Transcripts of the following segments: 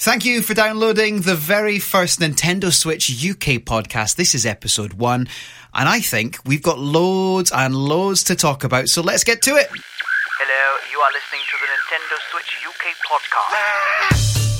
Thank you for downloading the very first Nintendo Switch UK podcast. This is episode one, and I think we've got loads and loads to talk about, so let's get to it. Hello, you are listening to the Nintendo Switch UK podcast.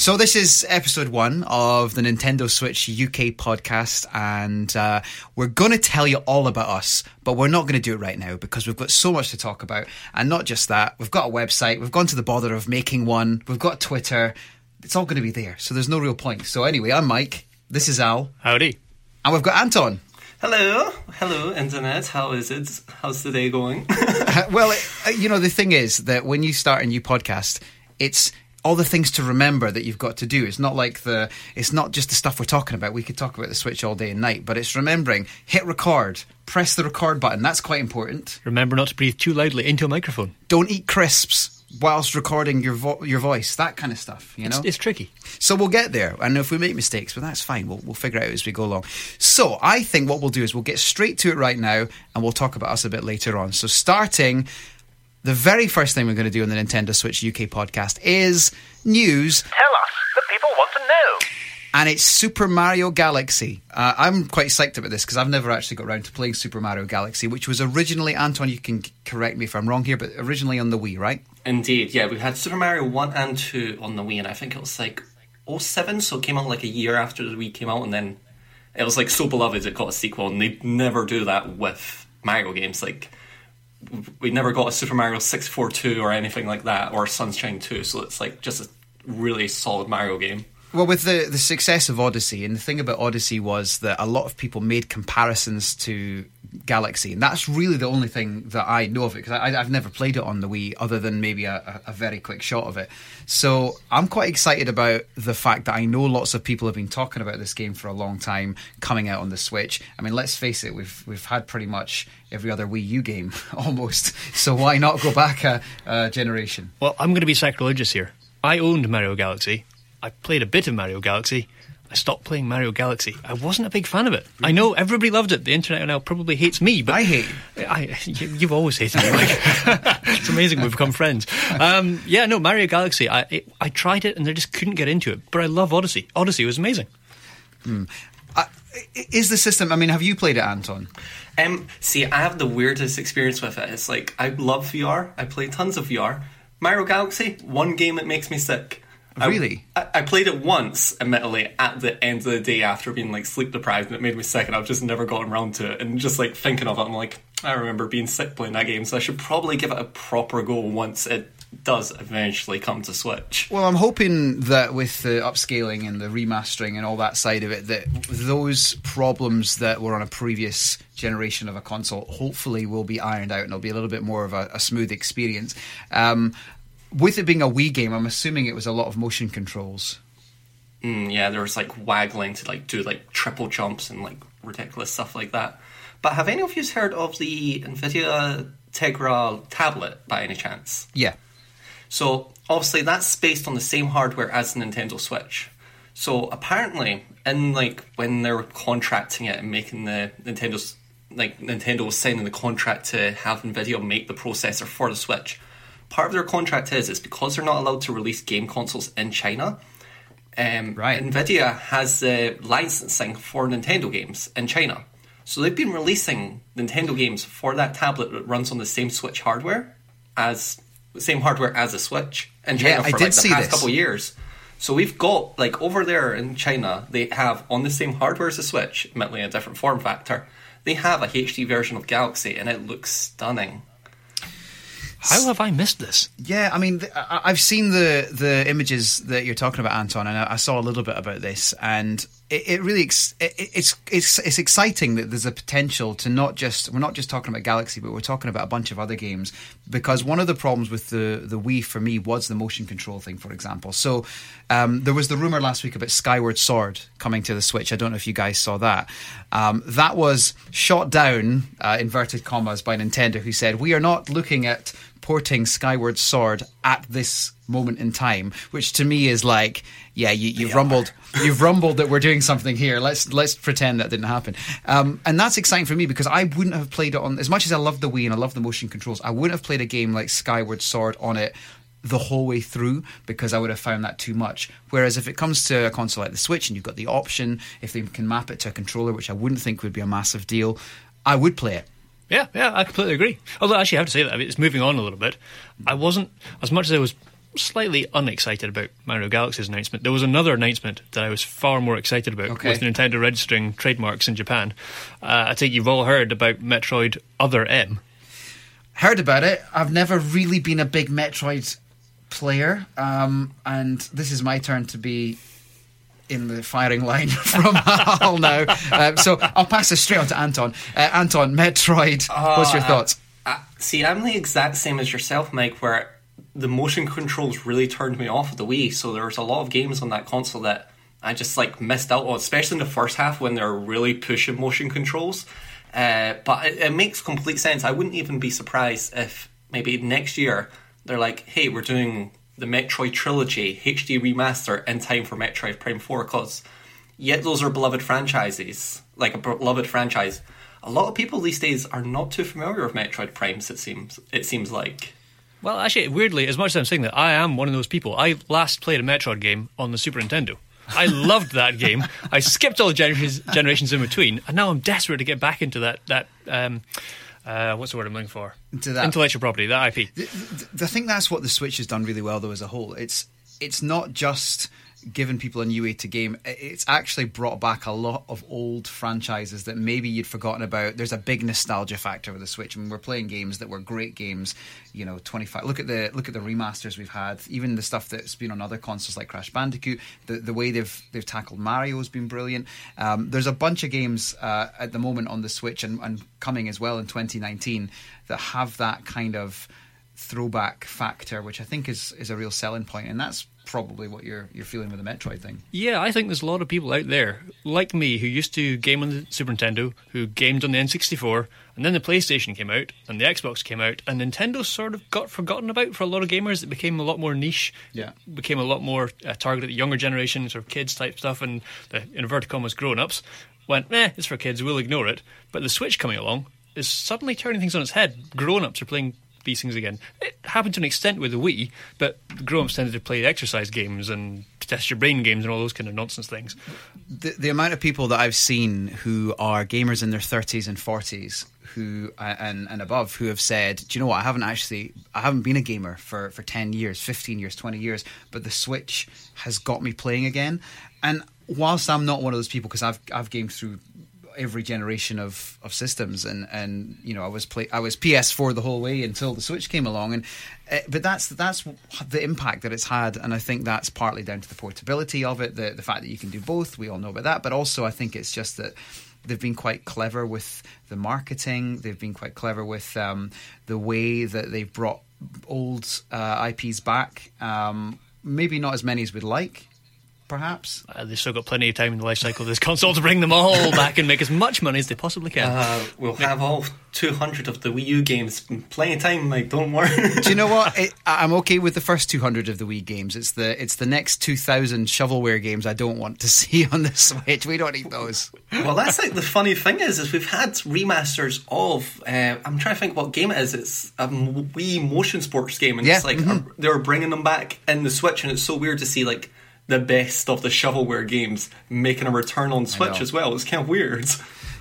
So, this is episode one of the Nintendo Switch UK podcast, and uh, we're going to tell you all about us, but we're not going to do it right now because we've got so much to talk about. And not just that, we've got a website, we've gone to the bother of making one, we've got Twitter, it's all going to be there, so there's no real point. So, anyway, I'm Mike, this is Al, Howdy. and we've got Anton. Hello, hello, internet. How is it? How's the day going? well, it, uh, you know, the thing is that when you start a new podcast, it's all the things to remember that you've got to do. It's not like the, it's not just the stuff we're talking about. We could talk about the Switch all day and night, but it's remembering, hit record, press the record button. That's quite important. Remember not to breathe too loudly into a microphone. Don't eat crisps whilst recording your vo- your voice. That kind of stuff, you know? It's, it's tricky. So we'll get there. And if we make mistakes, but that's fine. We'll, we'll figure it out as we go along. So I think what we'll do is we'll get straight to it right now and we'll talk about us a bit later on. So starting, the very first thing we're going to do on the Nintendo Switch UK podcast is news, Tell us, that people want to know. and it's Super Mario Galaxy. Uh, I'm quite psyched about this because I've never actually got around to playing Super Mario Galaxy, which was originally, Anton, you can correct me if I'm wrong here, but originally on the Wii, right? Indeed, yeah. We had Super Mario 1 and 2 on the Wii, and I think it was like 07, so it came out like a year after the Wii came out, and then it was like so beloved it got a sequel, and they'd never do that with Mario games. Like, we never got a Super Mario 642 or anything like that, or Sunshine 2, so it's like just a really solid Mario game. Well, with the, the success of Odyssey, and the thing about Odyssey was that a lot of people made comparisons to Galaxy, and that's really the only thing that I know of it because I've never played it on the Wii other than maybe a, a, very quick shot of it. So I'm quite excited about the fact that I know lots of people have been talking about this game for a long time coming out on the Switch. I mean, let's face it, we've we've had pretty much every other Wii U game almost. So why not go back a, a generation? Well, I'm going to be sacrilegious here. I owned Mario Galaxy. I played a bit of Mario Galaxy. I stopped playing Mario Galaxy. I wasn't a big fan of it. I know everybody loved it. The internet now probably hates me, but I hate you. I, you- you've always hated me. Mike. it's amazing we've become friends. Um, yeah, no, Mario Galaxy. I it, I tried it and I just couldn't get into it. But I love Odyssey. Odyssey was amazing. Uh, is the system? I mean, have you played it, Anton? Um, see, I have the weirdest experience with it. It's like I love VR. I play tons of VR. Mario Galaxy, one game that makes me sick. Really? I, I played it once, admittedly, at the end of the day after being like sleep deprived, and it made me sick, and I've just never gotten around to it. And just like thinking of it, I'm like, I remember being sick playing that game, so I should probably give it a proper go once it does eventually come to Switch. Well, I'm hoping that with the upscaling and the remastering and all that side of it, that those problems that were on a previous generation of a console hopefully will be ironed out and it'll be a little bit more of a, a smooth experience. Um, with it being a Wii game, I'm assuming it was a lot of motion controls. Mm, yeah, there was like waggling to like do like triple jumps and like ridiculous stuff like that. But have any of you heard of the Nvidia Tegra tablet by any chance? Yeah. So obviously that's based on the same hardware as the Nintendo Switch. So apparently, in like when they were contracting it and making the Nintendo's like Nintendo was signing the contract to have Nvidia make the processor for the Switch. Part of their contract is is because they're not allowed to release game consoles in China. Um, Right. Nvidia has the licensing for Nintendo games in China. So they've been releasing Nintendo games for that tablet that runs on the same Switch hardware as same hardware as a Switch in China Yeah, for like the past this. couple years. So we've got like over there in China, they have on the same hardware as a Switch, admittedly a different form factor. They have a HD version of Galaxy, and it looks stunning. How have I missed this? Yeah, I mean, I've seen the the images that you're talking about, Anton, and I I saw a little bit about this, and it, it really ex- it, it's it's it's exciting that there's a potential to not just we're not just talking about Galaxy, but we're talking about a bunch of other games because one of the problems with the the Wii for me was the motion control thing, for example. So um, there was the rumor last week about Skyward Sword coming to the Switch. I don't know if you guys saw that. Um, that was shot down, uh, inverted commas, by Nintendo, who said we are not looking at porting Skyward Sword at this moment in time, which to me is like, yeah, you, you've rumbled, you've rumbled that we're doing something here. Let's let's pretend that didn't happen. Um, and that's exciting for me because I wouldn't have played it on as much as I love the Wii and I love the motion controls. I wouldn't have played a game like Skyward Sword on it the whole way through because I would have found that too much. Whereas if it comes to a console like the Switch and you've got the option, if they can map it to a controller, which I wouldn't think would be a massive deal, I would play it. Yeah, yeah, I completely agree. Although, actually, I have to say that I mean, it's moving on a little bit. I wasn't as much as I was slightly unexcited about Mario Galaxy's announcement. There was another announcement that I was far more excited about Okay. with Nintendo registering trademarks in Japan. Uh, I think you've all heard about Metroid Other M. Heard about it. I've never really been a big Metroid player, um, and this is my turn to be in the firing line from Al now. Um, so I'll pass this straight on to Anton. Uh, Anton, Metroid. what's your Uh, thoughts? Uh, see, I'm the exact same as yourself, Mike, where the motion controls really turned me off of the Wii. So there was a lot of games on that console that I just like missed out on, especially in the first half when they're really pushing motion controls. Uh, but it, it makes complete sense. I wouldn't even be surprised if maybe next year they're like, "Hey, we're doing the Metroid trilogy HD remaster in time for Metroid Prime 4 because yet those are beloved franchises, like a beloved franchise. A lot of people these days are not too familiar with Metroid Primes. It seems. It seems like. Well, actually, weirdly, as much as I'm saying that, I am one of those people. I last played a Metroid game on the Super Nintendo. I loved that game. I skipped all the generations, generations in between, and now I'm desperate to get back into that. That um, uh, what's the word I'm looking for? Into that- intellectual property, that IP. I think that's what the Switch has done really well, though, as a whole. It's it's not just given people a new way to game. It's actually brought back a lot of old franchises that maybe you'd forgotten about. There's a big nostalgia factor with the Switch. I mean, we're playing games that were great games. You know, 25. Look at the look at the remasters we've had. Even the stuff that's been on other consoles like Crash Bandicoot. The the way they've they've tackled Mario has been brilliant. Um, there's a bunch of games uh, at the moment on the Switch and, and coming as well in 2019 that have that kind of throwback factor, which I think is is a real selling point, and that's probably what you're you're feeling with the Metroid thing. Yeah, I think there's a lot of people out there like me who used to game on the Super Nintendo, who gamed on the N64, and then the PlayStation came out and the Xbox came out, and Nintendo sort of got forgotten about for a lot of gamers. It became a lot more niche. Yeah. became a lot more uh, targeted at the younger generation, sort of kids type stuff, and the inverted commas grown ups went, eh, it's for kids, we'll ignore it. But the Switch coming along is suddenly turning things on its head. Grown ups are playing these things again. It happened to an extent with the Wii, but grown ups tended to play exercise games and test your brain games and all those kind of nonsense things. The, the amount of people that I've seen who are gamers in their 30s and 40s who uh, and and above who have said, "Do you know what? I haven't actually I haven't been a gamer for for 10 years, 15 years, 20 years, but the Switch has got me playing again." And whilst I'm not one of those people because I've I've gamed through every generation of, of systems. And, and you know I was play I was PS4 the whole way until the Switch came along. And uh, but that's that's the impact that it's had. And I think that's partly down to the portability of it the the fact that you can do both. We all know about that. But also I think it's just that they've been quite clever with the marketing. They've been quite clever with um, the way that they've brought old uh, IPs back. Um, maybe not as many as we'd like perhaps Uh, they've still got plenty of time in the life cycle of this console to bring them all back and make as much money as they possibly can. Uh, we'll have all 200 of the Wii U games. Plenty of time, Mike. Don't worry. Do you know what? It, I- I'm okay with the first 200 of the Wii games. It's the it's the next 2,000 shovelware games I don't want to see on the Switch. We don't need those. well, that's like the funny thing is, is we've had remasters of. Uh, I'm trying to think what game it is. It's a Wii motion sports game, and Yeah, it's like mhm. uh, they're bringing them back in the Switch, and it's so weird to see like the best of the shovelware games making a return on Switch as well. It's kind of weird.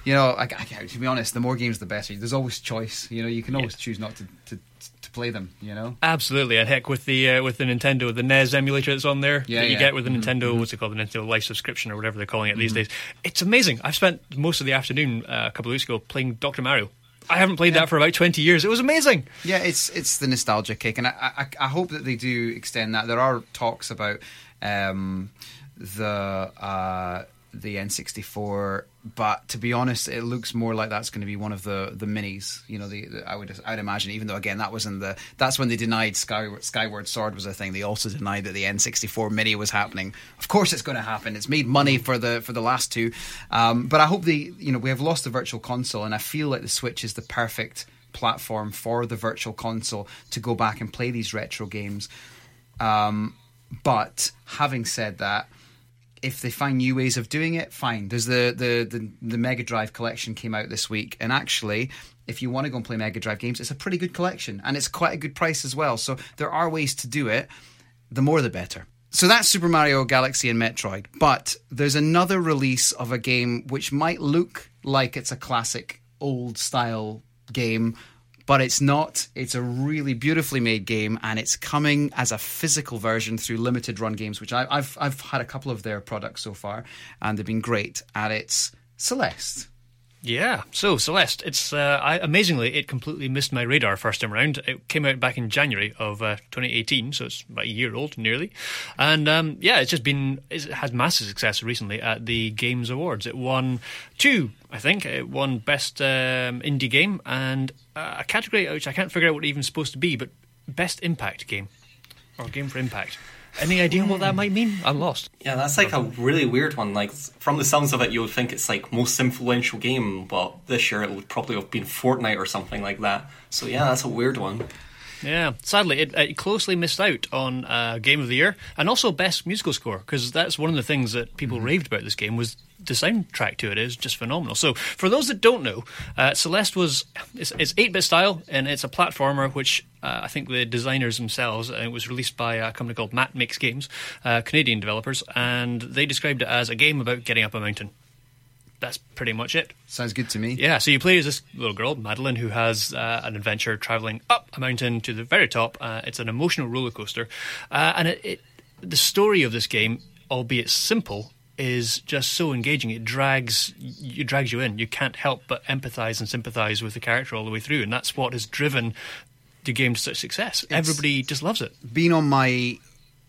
You know, I, I, to be honest, the more games, the better. There's always choice. You know, you can always choose not to, to to play them. You know. Absolutely, and heck, with the uh, with the Nintendo, the NES emulator that's on there Yeah, that you yeah. get with the Nintendo, what's it called, the Nintendo Life subscription or whatever they're calling it these days. It's amazing. I've spent most of the afternoon uh, a couple of weeks ago playing Doctor Mario. I haven't played that for about twenty years. It was amazing. Yeah, it's it's the nostalgia kick, and I, I I hope that they do extend that. There are talks about um, the uh, the N64, but to be honest, it looks more like that's going to be one of the the minis. You know, the, the I would I'd imagine, even though again that was in the that's when they denied Skyward, Skyward Sword was a thing. They also denied that the N64 mini was happening. Of course, it's going to happen. It's made money for the for the last two, um, but I hope they you know we have lost the virtual console, and I feel like the Switch is the perfect platform for the virtual console to go back and play these retro games. Um, but having said that, if they find new ways of doing it, fine. There's the, the the the Mega Drive collection came out this week, and actually, if you want to go and play Mega Drive games, it's a pretty good collection, and it's quite a good price as well. So there are ways to do it. The more, the better. So that's Super Mario Galaxy and Metroid. But there's another release of a game which might look like it's a classic old style game, but it's not. It's a really beautifully made game, and it's coming as a physical version through limited run games, which I, I've I've had a couple of their products so far, and they've been great. And it's Celeste. Yeah. So Celeste, it's uh, I, amazingly it completely missed my radar first time around. It came out back in January of uh, 2018, so it's about a year old nearly. And um, yeah, it's just been it's had massive success recently at the Games Awards. It won two, I think. It won best um, indie game and uh, a category which I can't figure out what even supposed to be, but best impact game or game for impact. Any idea what that might mean? I'm lost. Yeah, that's like a really weird one. Like from the sounds of it, you would think it's like most influential game, but this year it would probably have been Fortnite or something like that. So yeah, that's a weird one. Yeah, sadly, it, it closely missed out on uh, Game of the Year and also Best Musical Score because that's one of the things that people raved about this game was the soundtrack to it is just phenomenal. So, for those that don't know, uh, Celeste was it's, it's 8-bit style and it's a platformer which uh, I think the designers themselves. Uh, it was released by a company called Matt Makes Games, uh, Canadian developers, and they described it as a game about getting up a mountain. That's pretty much it. Sounds good to me. Yeah, so you play as this little girl, Madeline, who has uh, an adventure traveling up a mountain to the very top. Uh, it's an emotional roller coaster, uh, and it, it, the story of this game, albeit simple, is just so engaging. It drags you drags you in. You can't help but empathise and sympathise with the character all the way through, and that's what has driven the game to such success. Everybody just loves it. been on my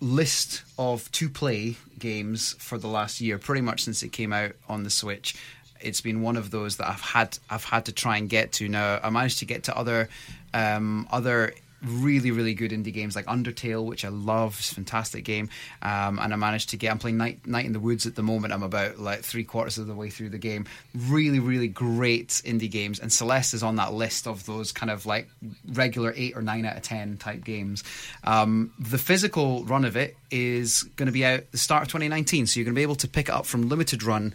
list of to play games for the last year, pretty much since it came out on the Switch. It's been one of those that I've had I've had to try and get to. Now I managed to get to other um, other really really good indie games like Undertale, which I love. It's a fantastic game, um, and I managed to get. I'm playing Night Night in the Woods at the moment. I'm about like three quarters of the way through the game. Really really great indie games, and Celeste is on that list of those kind of like regular eight or nine out of ten type games. Um, the physical run of it is going to be out the start of 2019, so you're going to be able to pick it up from limited run.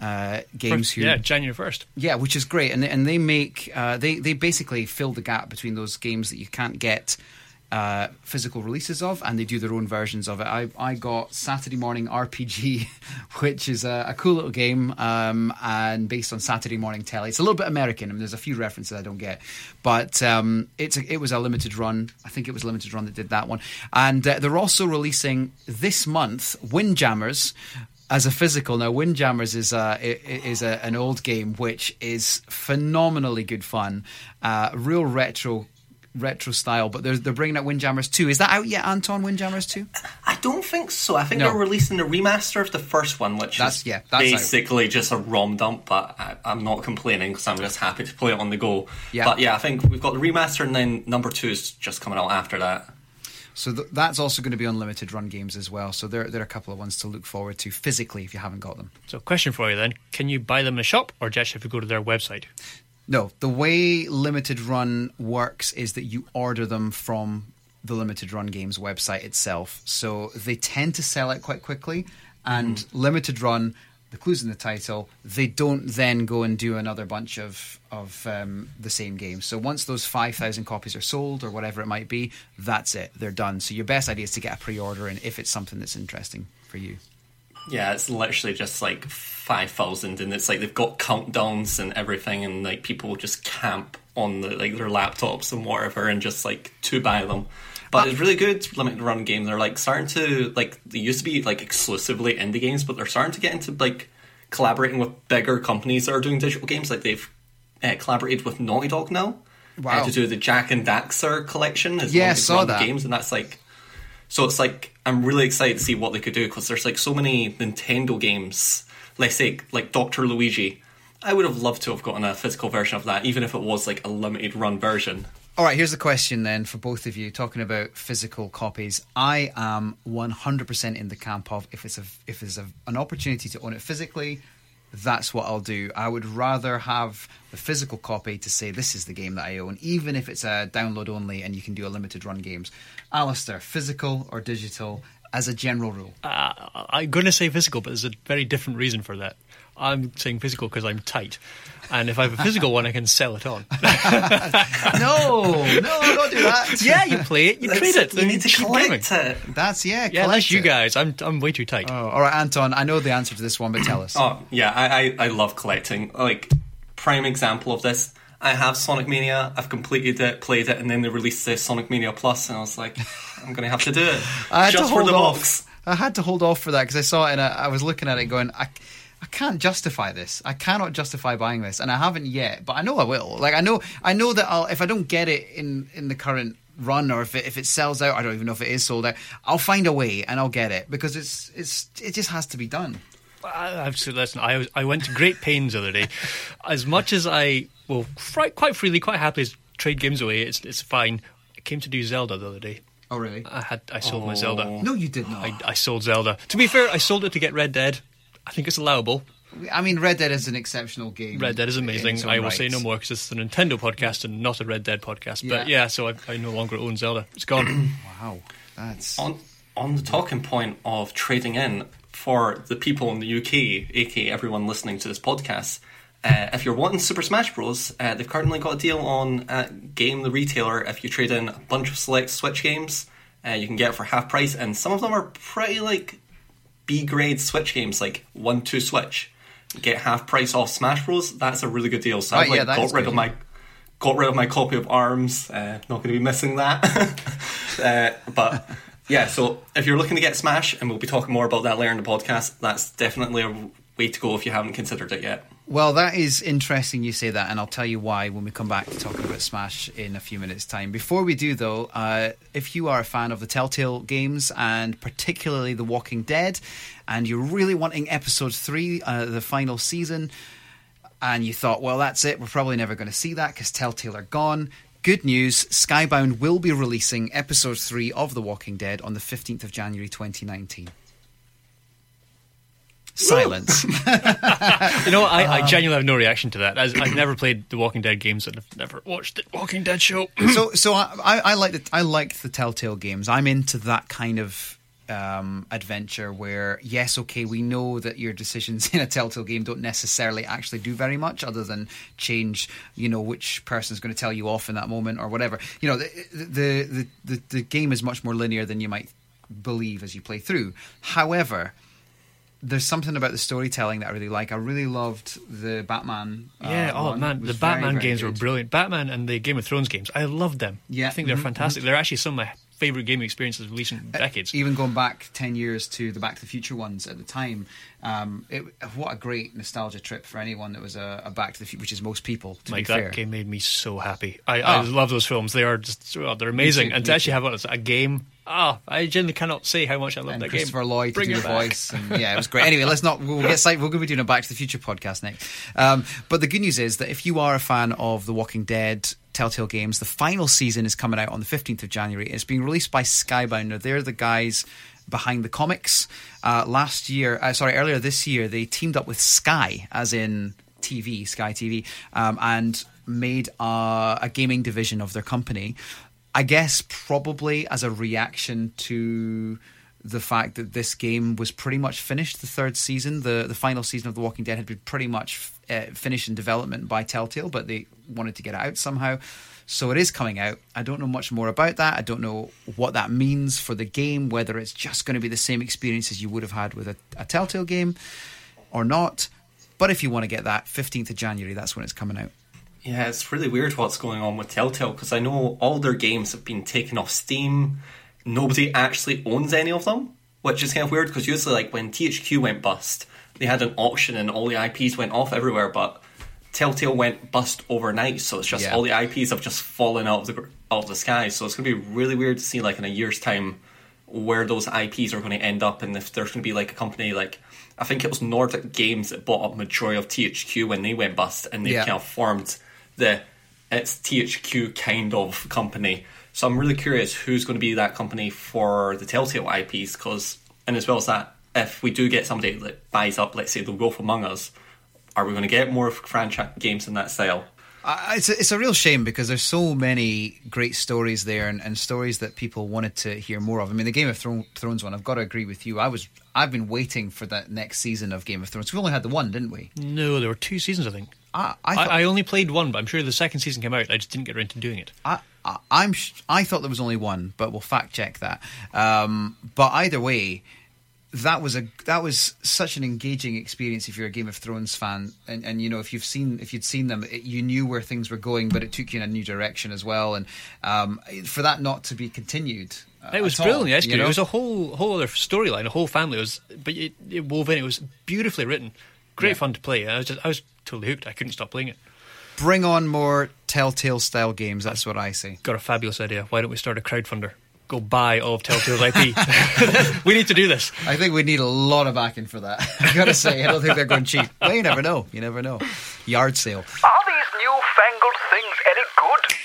Uh, games who yeah, January first. yeah, which is great, and they, and they make uh, they they basically fill the gap between those games that you can't get uh, physical releases of, and they do their own versions of it. I I got Saturday Morning RPG, which is a, a cool little game, um, and based on Saturday Morning Telly. It's a little bit American, and there's a few references I don't get, but um, it's a, it was a limited run. I think it was a limited run that did that one, and uh, they're also releasing this month Windjammers as a physical now windjammers is a, is a, an old game which is phenomenally good fun uh, real retro retro style but they're, they're bringing out windjammers 2 is that out yet anton windjammers 2 I don't think so. I think No. they're releasing a remaster of the first one, which That's- is yeah, that's out. basically just a ROM dump. But I, I'm not complaining because I'm just happy to play it on the go. Yeah. But yeah, I think we've got the remaster, and then number two is just coming out after that. So th- that's also going to be on limited run games as well so there, there are a couple of ones to look forward to physically if you haven't got them So, question for you then: Can you buy them in a shop, or do you actually have to go to their website? No, the way limited run works is that you order them from the limited run games website itself. So they tend to sell it quite quickly, and hmm. limited run. The clues in the title. They don't then go and do another bunch of of um, the same game. So once those five thousand copies are sold or whatever it might be, that's it. They're done. So your best idea is to get a pre-order and if it's something that's interesting for you. Yeah, it's literally just like five thousand, and it's like they've got countdowns and everything, and like people just camp on the like their laptops and whatever, and just like to buy them. But it's really good limited run game. They're like starting to like they used to be like exclusively indie games, but they're starting to get into like collaborating with bigger companies that are doing digital games. Like they've uh, collaborated with Naughty Dog now Wow. uh, to do the Jak and Daxter collection as Yeah, well I as saw that. games, and that's like so it's like I'm really excited to see what they could do because there's like so many Nintendo games. Let's say like Doctor Luigi. I would have loved to have gotten a physical version of that, even if it was like a limited run version. All right, here's the question then for both of you talking about physical copies. I am 100% in the camp of if it's a if there's a, an opportunity to own it physically, that's what I'll do. I would rather have the physical copy to say this is the game that I own, even if it's a download only and you can do a limited run games. Alistair, physical or digital as a general rule? Uh, I'm going to say physical, but there's a very different reason for that. I'm saying physical because I'm tight. And if I have a physical one, I can sell it on. no, no, don't do that. yeah, you play it, you That's trade it. You need to collect it. That's yeah. Yeah, collect that's you guys. I'm I'm way too tight. Oh, all right, Anton. I know the answer to this one, but tell us. Oh yeah, I, I I love collecting. Like prime example of this. I have Sonic Mania. I've completed it, played it, and then they released the Sonic Mania Plus, and I was like, I'm gonna have to do it I had just to for hold the off. box. I had to hold off for that because I saw it and I, I was looking at it going, I, I can't justify this. I cannot justify buying this, and I haven't yet. But I know I will. Like I know, I know that I'll if I don't get it in in the current run or if it, if it sells out, I don't even know if it is sold out. I'll find a way and I'll get it because it's it's it just has to be done. Said, listen, I, was- I went to great pains the other day. As much as I will quite freely, quite happily trade games away, it's, it's fine. I came to do Zelda the other day. Oh really? I had I sold my Zelda. No, you did not. I, I sold Zelda. To be fair, I sold it to get Red Dead. I think it's allowable. I mean, Red Dead is an exceptional game. Red Dead is amazing. I will right. say no more because it's a Nintendo podcast and not a Red Dead podcast. But Yeah. yeah, so I, I no longer own Zelda. It's gone. Wow, that's On on the talking point of trading in for the people in the UK, aka everyone listening to this podcast. Uh, if you're wanting Super Smash Bros, uh, they've currently got a deal on uh, Game the Retailer. If you trade in a bunch of select Switch games, uh, you can get it for half price, and some of them are pretty like B grade Switch games, like one two Switch. Get half price off Smash Bros. That's a really good deal. So I've like, yeah, that got rid good, of my got rid of my copy of Arms. Uh, not going to be missing that. uh, but yeah, so if you're looking to get Smash, and we'll be talking more about that later in the podcast, that's definitely a way to go if you haven't considered it yet. Well, that is interesting you say that, and I'll tell you why when we come back to talking about Smash in a few minutes' time. Before we do, though, uh, if you are a fan of the Telltale games and particularly The Walking Dead, and you're really wanting episode three, uh, the final season, and you thought, well, that's it, we're probably never going to see that because Telltale are gone. Good news Skybound will be releasing episode three of The Walking Dead on the 15th of January 2019. Silence. you know. I. I genuinely have no reaction to that. I've never played the Walking Dead games and I've never watched the Walking Dead show. so so I, I, I like the I like the Telltale games. I'm into that kind of um, adventure where yes, okay, we know that your decisions in a Telltale game don't necessarily actually do very much other than change, you know, which person's going to tell you off in that moment or whatever. You know, the the the, the, the game is much more linear than you might believe as you play through. However. There's something about the storytelling that I really like. I really loved the Batman. uh, Yeah, oh one. man, the very, Batman very games were brilliant. Batman and the Game of Thrones games, I loved them. Yeah, I think they're mhm, fantastic. They're actually some of my favorite gaming experiences of recent decades. Even going back ten years to the Back to the Future ones at the time, um, it, what a great nostalgia trip for anyone that was a, a Back to the Future, which is most people. To Like be that fair, game made me so happy. I, I Oh. love those films. They are just oh, they're amazing. too, and to actually have it a game, ah, I genuinely cannot say how much I love and that Christopher game. Lloyd to do the back. voice, and yeah, it was great. Anyway, let's not. We'll get side. We're going to be doing a Back to the Future podcast next. Um, but the good news is that if you are a fan of The Walking Dead. Telltale Games. The final season is coming out on the 15th of January. It's being released by Skybound. They're the guys behind the comics. Uh, last year, uh, sorry, earlier this year, they teamed up with Sky, as in TV, Sky TV, um, and made uh, a gaming division of their company. I guess probably as a reaction to the fact that this game was pretty much finished. The third season, the the final season of The Walking Dead, had been pretty much uh, finished in development by Telltale, but they wanted to get it out somehow. So it is coming out. I don't know much more about that. I don't know what that means for the game, whether it's just going to be the same experience as you would have had with a, a Telltale game or not. But if you want to get that, 15th of January, that's when it's coming out. Yeah, it's really weird what's going on with Telltale because I know all their games have been taken off Steam. Nobody actually owns any of them, which is kind of weird because usually, like when THQ went bust, they had an auction and all the IPs went off everywhere, but Telltale went bust overnight, so it's just Yeah. all the IPs have just fallen out of the out of the sky. So it's going to be really weird to see, like in a year's time, where those IPs are going to end up, and if there's going to be like a company like I think it was Nordic Games that bought up majority of THQ when they went bust, and they Yeah. kind of formed the it's THQ kind of company. So I'm really curious who's going to be that company for the Telltale IPs, because and as well as that, if we do get somebody that buys up, let's say, The Wolf Among Us, Are we going to get more franchise games in that style? Uh, it's a, it's a real shame because there's so many great stories there and, and stories that people wanted to hear more of. I mean, the Game of Thro- Thrones one. I've got to agree with you. I was I've been waiting for that next season of Game of Thrones. We only had the one, didn't we? No, there were two seasons, I think. I I, I, thought, I only played one, but I'm sure the second season came out. I just didn't get around to doing it. I, I, I'm sh- I thought there was only one, but we'll fact check that. Um, but either way, that was a that was such an engaging experience if you're a Game of Thrones fan, and, and you know if you've seen if you'd seen them, it, you knew where things were going, but it took you in a new direction as well, and um, for that not to be continued. uh, It was all, brilliant. Yes, you know? It was a whole whole other storyline. A whole family It was, but it, it wove in. It was beautifully written. Great Yeah. fun to play. I was just I was totally hooked. I couldn't stop playing it. Bring on more Telltale style games. That's what I say. Got a fabulous idea. Why don't we start a crowdfunder? Go buy all of Telltale's IP. we need to do this. I think we need a lot of backing for that. I gotta say, I don't think they're going cheap. Well, you never know. You never know. Yard sale. Are these newfangled things any good?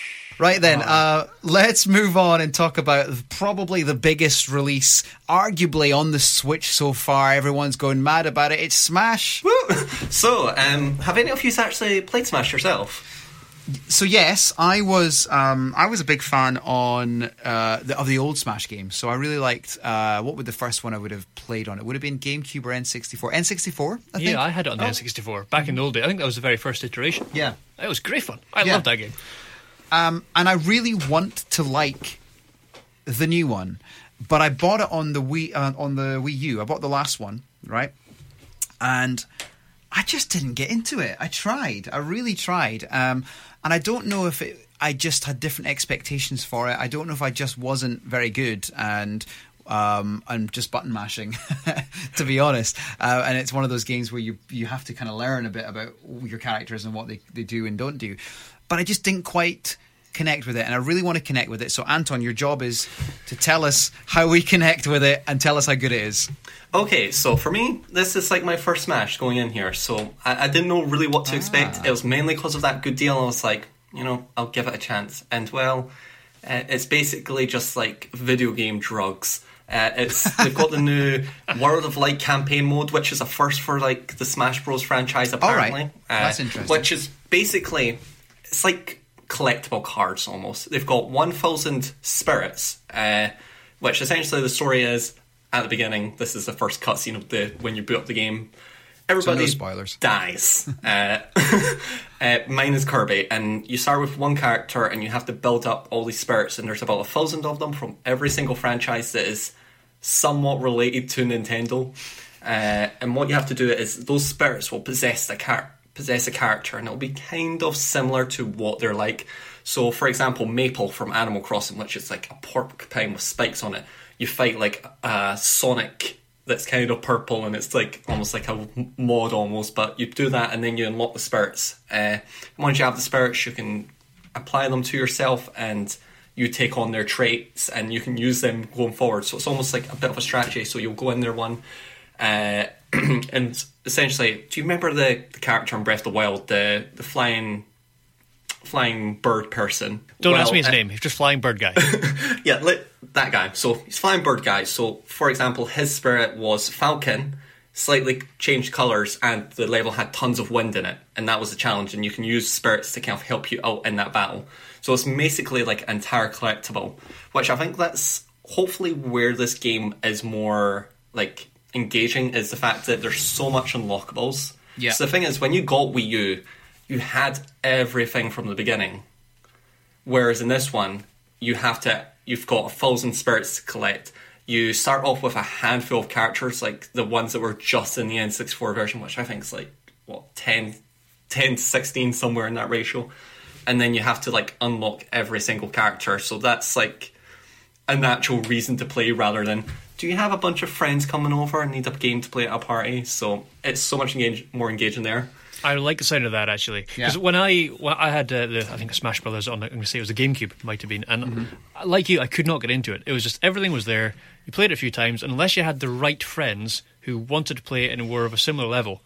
Right then, uh, let's move on and talk about probably the biggest release, arguably on the Switch so far. Everyone's going mad about it. It's Smash. So, um, have any of you actually played Smash yourself? So yes, I was um, I was a big fan on uh, the, of the old Smash games. So I really liked uh, what would the first one I would have played on? It would have been GameCube or N64. N64, I think. Yeah, I had it on the Oh. N64 back in the old days. I think that was the very first iteration. Yeah. It was great fun. I Yeah. loved that game. Um, and I really want to like the new one, but I bought it on the Wii uh, on the Wii U. I bought the last one, right? And I just didn't get into it. I tried. I really tried. Um, and I don't know if it, I just had different expectations for it. I don't know if I just wasn't very good and um, I'm just button mashing, to be honest. Uh, and it's one of those games where you you have to kind of learn a bit about your characters and what they, they do and don't do. But I just didn't quite connect with it, and I really want to connect with it. So, Anton, your job is to tell us how we connect with it and tell us how good it is. Okay, so for me, this is like my first Smash going in here. So I, I didn't know really what to expect. It was mainly because of that good deal. I was like, you know, I'll give it a chance. And well, uh, it's basically just like video game drugs. Uh, it's they've got the new World of Light campaign mode, which is a first for like the Smash Bros franchise. right. Apparently, Uh, That's interesting. Which is basically it's like collectible cards almost. They've got one thousand spirits, uh, which essentially the story is at the beginning. This is the first cutscene of the when you boot up the game. Everybody spoilers. dies. uh, uh, mine is Kirby, and you start with one character, and you have to build up all these spirits, and there's about a thousand of them from every single franchise that is somewhat related to Nintendo. Uh, and what you have to do is those spirits will possess the car- possess a character, and it'll be kind of similar to what they're like. So, for example, Maple from Animal Crossing, which is like a porcupine with spikes on it, you fight like a Sonic that's kind of purple, and it's like almost like a mod almost. But you do that, and then you unlock the spirits. Uh, once you have the spirits, you can apply them to yourself, and you take on their traits, and you can use them going forward. So it's almost like a bit of a strategy. So you'll go in there one. Uh, and essentially, do you remember the, the character in Breath of the Wild, the the flying flying bird person? Don't Well, ask me his uh, name. He's just flying bird guy. yeah, that guy. So he's flying bird guy. So for example, his spirit was falcon, slightly changed colors, and the level had tons of wind in it, and that was the challenge. And you can use spirits to kind of help you out in that battle. So it's basically like an entire collectible, which I think that's hopefully where this game is more like engaging is the fact that there's so much unlockables. Yeah. So the thing is, when you got Wii U, you had everything from the beginning. Whereas in this one, you have to you've got a thousand spirits to collect. You start off with a handful of characters, like the ones that were just in the N64 version, which I think is like what 10, 10 to sixteen somewhere in that ratio. And then you have to like unlock every single character. So that's like a natural reason to play rather than do you have a bunch of friends coming over and need a game to play at a party? So it's so much engage- more engaging there. I like the sound of that actually. Because Yeah. when I when I had uh, the I think Smash Brothers on, I'm going to say it was a GameCube, might have been, and Mm-hmm. like you, I could not get into it. It was just everything was there. You played it a few times, and unless you had the right friends who wanted to play it and were of a similar level,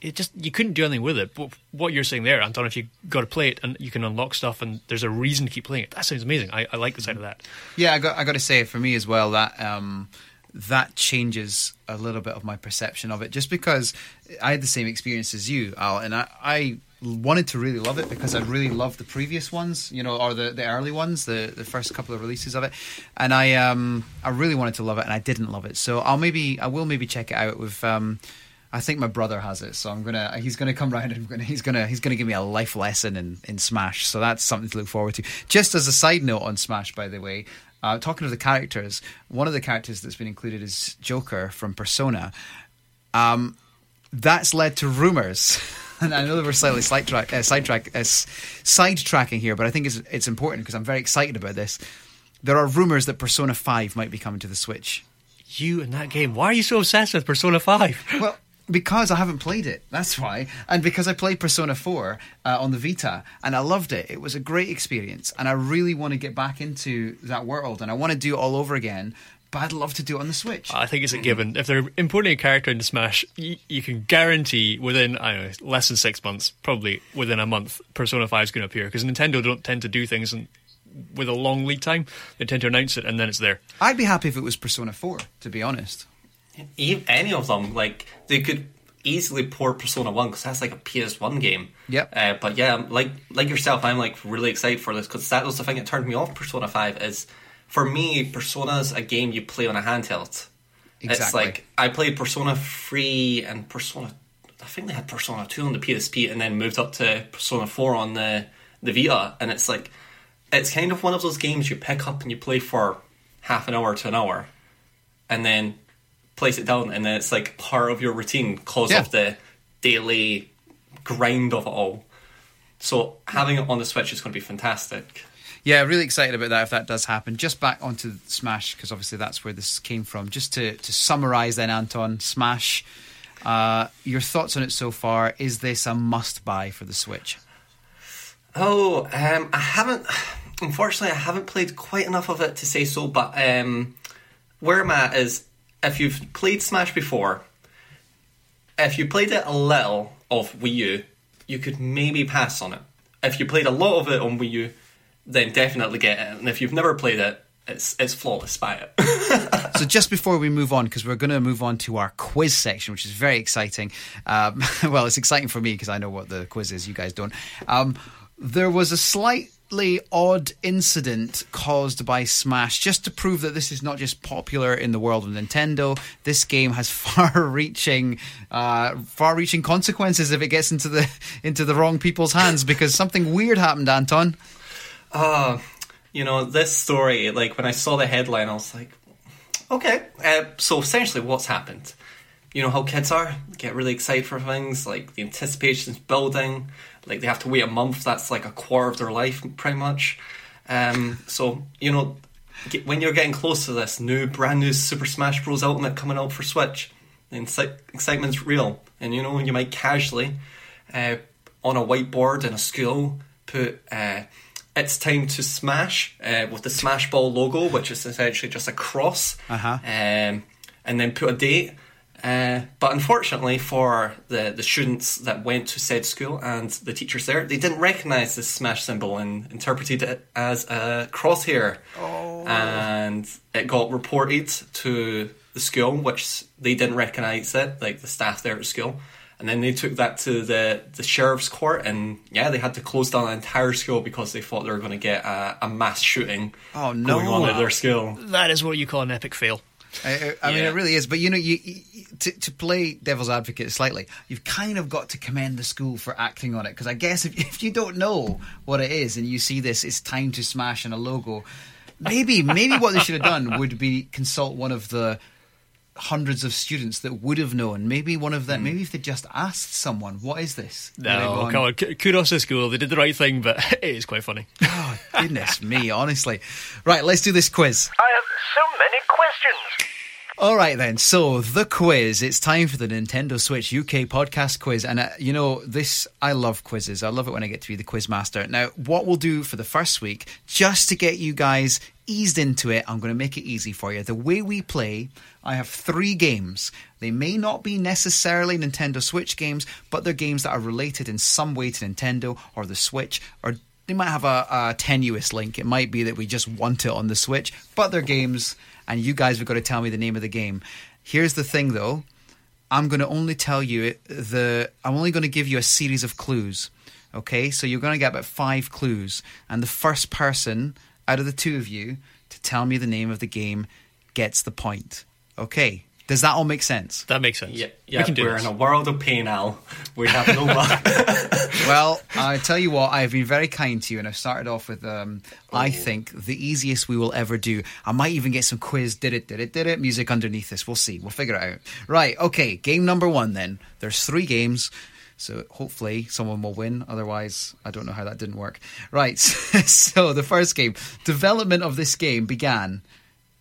it just you couldn't do anything with it. But what you're saying there, Anton, if you got to play it and you can unlock stuff, and there's a reason to keep playing it, that sounds amazing. I, I like the sound of that. Yeah, I got I got to say for me as well that um, that changes a little bit of my perception of it. Just because I had the same experience as you, Al, and I, I wanted to really love it because I really loved the previous ones, you know, or the, the early ones, the, the first couple of releases of it, and I um I really wanted to love it, and I didn't love it. So I'll maybe I will maybe check it out with um. I think my brother has it, so I'm gonna. He's gonna come round and gonna, he's gonna he's gonna give me a life lesson in, in Smash. So that's something to look forward to. Just as a side note on Smash, by the way, uh, talking of the characters, one of the characters that's been included is Joker from Persona. Um, that's led to rumors. And I know that we're slightly sidetrack, uh, sidetrack, uh, sidetracking here, but I think it's, it's important because I'm very excited about this. There are rumors that Persona 5 might be coming to the Switch. You and that game. Why are you so obsessed with Persona 5? Well, because I haven't played it. That's why. And because I played Persona 4 uh, on the Vita and I loved it. It was a great experience. And I really want to get back into that world and I want to do it all over again. But I'd love to do it on the Switch. I think it's a given. If they're importing a character into Smash, you, you can guarantee within I don't know less than six months, probably within a month, Persona Five is going to appear because Nintendo don't tend to do things in, with a long lead time. They tend to announce it and then it's there. I'd be happy if it was Persona 4, to be honest. E- any of them, like they could easily port Persona One because that's like a PS1 game. Yep. Uh, but yeah, like like yourself, I'm like really excited for this because that was the thing that turned me off Persona Five. Is for me, Persona's a game you play on a handheld. Exactly. It's like I played Persona Three and Persona. I think they had Persona Two on the PSP and then moved up to Persona Four on the the Vita, and it's like it's kind of one of those games you pick up and you play for half an hour to an hour, and then place it down, and then it's like part of your routine because Yeah. of the daily grind of it all. So having it on the Switch is going to be fantastic. Yeah, really excited about that if that does happen. Just back onto Smash, because obviously that's where this came from. Just to, to summarise then, Anton, Smash, uh, your thoughts on it so far. Is this a must buy for the Switch? Oh, um, I haven't. Unfortunately, I haven't played quite enough of it to say so. But um, where I'm at is, if you've played Smash before, if you played it a little of Wii U, you could maybe pass on it. If you played a lot of it on Wii U, then definitely get it. And if you've never played it, it's it's flawless. Buy it. so just before we move on, because we're going to move on to our quiz section, which is very exciting. Um, well, it's exciting for me because I know what the quiz is. You guys don't. Um, there was a slightly odd incident caused by Smash, just to prove that this is not just popular in the world of Nintendo. This game has far-reaching, uh, far-reaching consequences if it gets into the into the wrong people's hands. Because something weird happened, Anton. Oh, you know, this story, like when I saw the headline, I was like, okay. Uh, so essentially, what's happened? You know how kids are? Get really excited for things, like the anticipation's building, like they have to wait a month, that's like a quarter of their life, pretty much. Um, so, you know, get, when you're getting close to this new, brand new Super Smash Bros. Ultimate coming out for Switch, the inci- excitement's real. And you know, you might casually, uh, on a whiteboard in a school, put, uh, it's time to smash uh, with the Smash Ball logo, which is essentially just a cross, Uh-huh. um, and then put a date. Uh, but unfortunately for the, the students that went to said school and the teachers there, they didn't recognise this smash symbol and interpreted it as a crosshair. Oh. And it got reported to the school, which they didn't recognise it, like the staff there at school. And then they took that to the, the sheriff's court, and yeah, they had to close down the entire school because they thought they were going to get a, a mass shooting Oh, no. going on at their school. That is what you call an epic fail. I, I I mean, Yeah. it really is. But you know, you, you to, to play devil's advocate slightly, you've kind of got to commend the school for acting on it. Because I guess if, if you don't know what it is and you see this, it's time to smash in a logo. Maybe, maybe what they should have done would be consult one of the hundreds of students that would have known. Maybe one of them. Hmm. Maybe if they just asked someone, "What is this?" They'd have No, come on, k- kudos to school. They did the right thing, but it is quite funny. Oh, goodness me, honestly. Right, let's do this quiz. I have so many questions. All right, then. So, the quiz. It's time for the Nintendo Switch UK podcast quiz. And, uh, you know, this, I love quizzes. I love it when I get to be the quiz master. Now, what we'll do for the first week, just to get you guys eased into it, I'm going to make it easy for you. The way we play, I have three games. They may not be necessarily Nintendo Switch games, but they're games that are related in some way to Nintendo or the Switch or they might have a, a tenuous link. It might be that we just want it on the Switch, but they're games, and you guys have got to tell me the name of the game. Here's the thing, though. I'm going to only tell you the. I'm only going to give you a series of clues. Okay, so you're going to get about five clues, and the first person out of the two of you to tell me the name of the game gets the point. Okay, does that all make sense? That makes sense. Yeah, we yeah can do we're this. in a world of pain, Al. We have no luck. Well, I tell you what, I have been very kind to you, and I've started off with, um, I Oh. think, the easiest we will ever do. I might even get some quiz, did it, did it, did it, music underneath this. We'll see. We'll figure it out. Right, okay, game number one then. There's three games, so hopefully someone will win. Otherwise, I don't know how that didn't work. Right, so the first game, development of this game began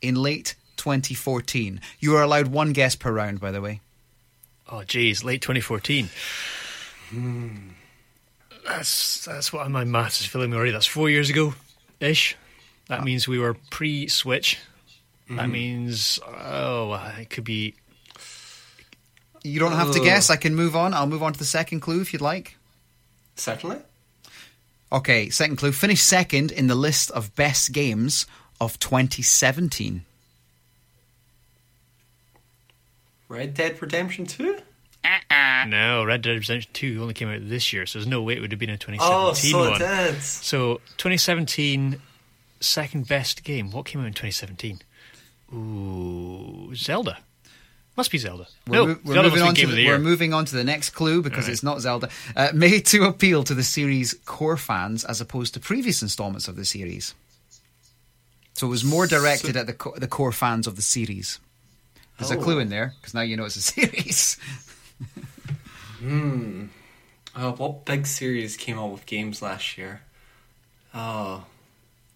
in late 2014. You are allowed one guess per round, by the way. Oh, geez, late 2014. Hmm. That's that's what my maths is filling me already. That's four years ago, ish. That means we were pre-Switch. That mm-hmm. means oh, it could be. You don't have to guess. I can move on. I'll move on to the second clue if you'd like. Certainly. Okay, second clue. Finished second in the list of best games of 2017. Red Dead Redemption 2? No, Red Dead Redemption 2 only came out this year, so there's no way it would have been a 2017 Oh, so one. it did. So 2017 second best game. What came out in 2017? Ooh, Zelda. Must be Zelda. no, mo- we're Zelda moving on to the, the we're moving on to the next clue because Alright. it's not Zelda. Uh, made to appeal to the series' core fans as opposed to previous installments of the series. So it was more directed at the co- the core fans of the series. There's a Oh. clue in there because now you know it's a series. Hmm. Uh, oh, what big series came out with games last year? Oh,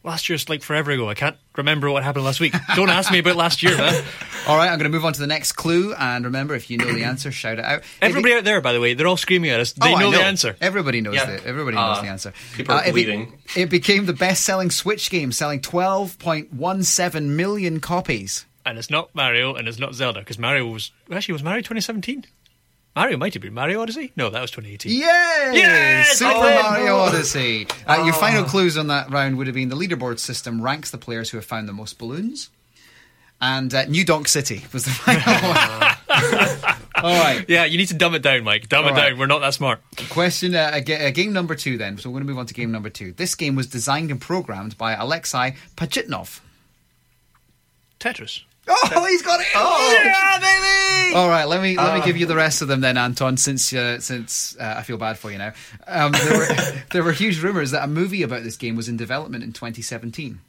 Last year's like forever ago. I can't remember what happened last week. Don't ask me about last year, man. All right, I'm going to move on to the next clue. And remember, if you know the answer, shout it out. If it- Everybody out there, by the way, they're all screaming at us. Oh, they Oh, I know, the answer. Everybody knows Yeah. the everybody knows Uh, the answer. people are uh, it, be- bleeding. it became the best-selling Switch game, selling 12.17 million copies. And it's not Mario, and it's not Zelda, because Mario was actually was Mario 2017. Mario might have been Mario Odyssey. No, that was 2018. Yay! Yes! Super win! Mario Odyssey. Uh, Your Oh. final clues on that round would have been the leaderboard system ranks the players who have found the most balloons, and uh, New Donk City was the final one. All right. Yeah, you need to dumb it down, Mike. Dumb All it right. down. We're not that smart. Question uh, uh, game number two then. So we're going to move on to game number two. This game was designed and programmed by Alexei Pajitnov. Tetris. Oh, he's got it! Oh. yeah, baby! All right, let me let me give you the rest of them then, Anton. Since uh, since uh, I feel bad for you now, um, there were there were huge rumors that a movie about this game was in development in 2017.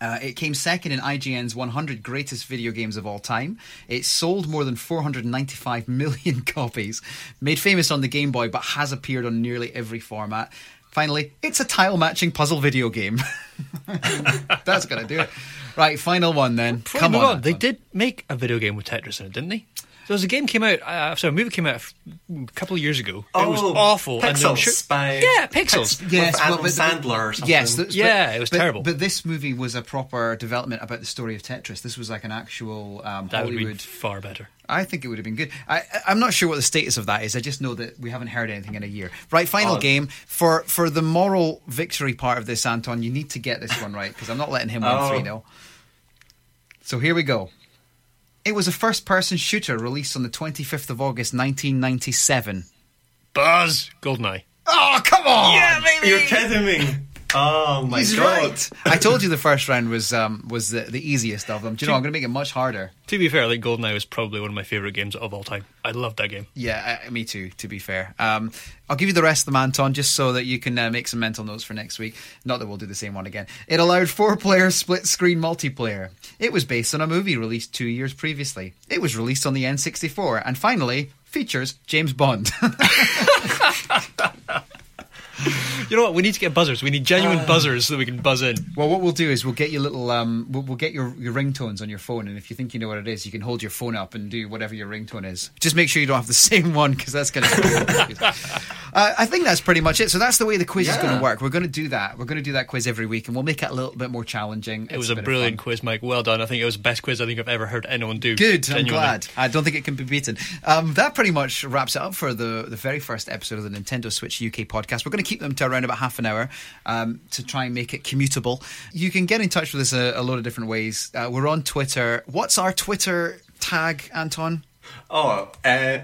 Uh, it came second in IGN's 100 greatest video games of all time. It sold more than 495 million copies, made famous on the Game Boy, but has appeared on nearly every format. Finally, it's a tile matching puzzle video game. That's gonna do it. Right, final one then. Come we on, They did make a video game with Tetris in it, didn't they? So as a game came out, uh, sorry, a movie came out a couple of years ago. it was Oh, awful. and then Pixels by yeah, Pixels. Pix- Yes, with well, Adam but- Sandler or something. Yes, th- Yeah, but- it was but- terrible. But this movie was a proper development about the story of Tetris. This was like an actual um, that would be far better. I think it would have been good. I, I- I'm not sure what the status of that is. I just know that we haven't heard anything in a year. Right, final Oh. game for for the moral victory part of this, Anton. You need to get this one right because I'm not letting him win Oh. three 0 So here we go. It was a first-person shooter released on the 25th of August, 1997. Buzz, Goldeneye. Oh, come on! Yeah, baby. You're kidding me. Oh my He's god. right. I told you the first round was um, was the, the easiest of them. Do you know? I'm going to make it much harder. To be fair, I think Goldeneye was probably one of my favorite games of all time. I loved that game. Yeah, uh, me too. To be fair, um, I'll give you the rest of them, Anton, just so that you can uh, make some mental notes for next week. Not that we'll do the same one again. It allowed four-player split-screen multiplayer. It was based on a movie released two years previously. It was released on the N64, and finally features James Bond. You know what? We need to get buzzers. We need genuine Uh. buzzers so that we can buzz in. well, what we'll do is we'll get your little, um, we'll, we'll get your, your ringtones on your phone, and if you think you know what it is, you can hold your phone up and do whatever your ringtone is. Just make sure you don't have the same one because that's going to. Uh, I think that's pretty much it. So that's the way the quiz is going to work. We're going to do that. We're going to do that quiz every week, and we'll make it a little bit more challenging. It was a brilliant quiz, Mike. Well done. I think it was the best quiz I think I've ever heard anyone do. Good. I'm glad. I don't think it can be beaten. Um, that pretty much wraps it up for the, the very first episode of the Nintendo Switch UK podcast. We're going to keep them to around about half an hour um, to try and make it commutable. You can get in touch with us a, a lot of different ways. Uh, we're on Twitter. What's our Twitter tag, Anton? Oh, uh,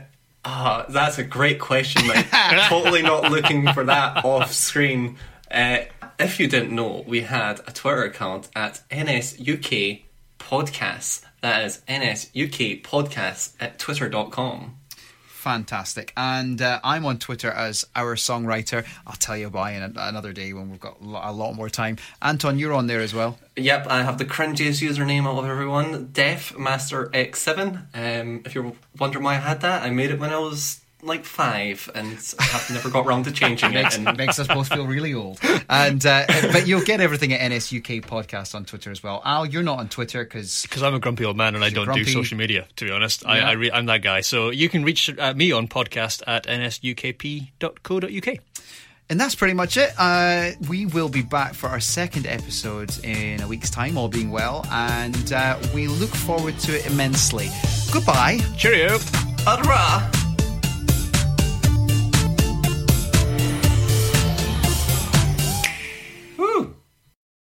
ah, that's a great question. Like, totally not looking for that off screen. Uh, if you didn't know, we had a Twitter account at NSUK Podcasts. That is NSUK Podcasts at twitter.com. Fantastic. And uh, I'm on Twitter as our songwriter. I'll tell you why in another day when we've got a lot, more time. Anton, you're on there as well. Yep, I have the cringiest username of everyone, Def Master X7. Um, if you're wondering why I had that, I made it when I was like five, and I have never got round to changing it. And makes us both feel really old. And uh, but you'll get everything at NSUK podcast on Twitter as well. Al, you're not on Twitter because Because I'm a grumpy old man and I don't grumpy. do social media, to be honest. I, Yeah. I re- I'm that guy. So you can reach uh, me on podcast at nsukp.co.uk. And that's pretty much it. Uh, we will be back for our second episode in a week's time, all being well, and uh, we look forward to it immensely. Goodbye. Cheerio! Adra!